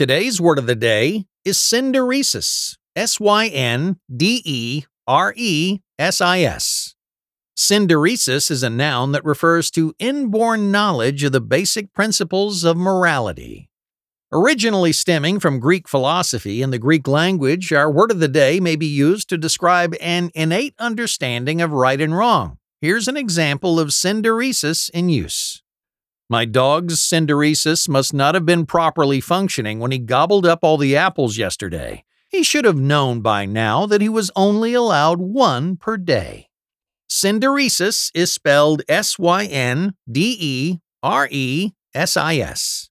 Today's word of the day is synderesis. S Y N D E R E S I S. Synderesis is a noun that refers to inborn knowledge of the basic principles of morality. Originally stemming from Greek philosophy and the Greek language, our word of the day may be used to describe an innate understanding of right and wrong. Here's an example of synderesis in use. My dog's synderesis must not have been properly functioning when he gobbled up all the apples yesterday. He should have known by now that he was only allowed one per day. Synderesis is spelled S Y N D E R E S I S.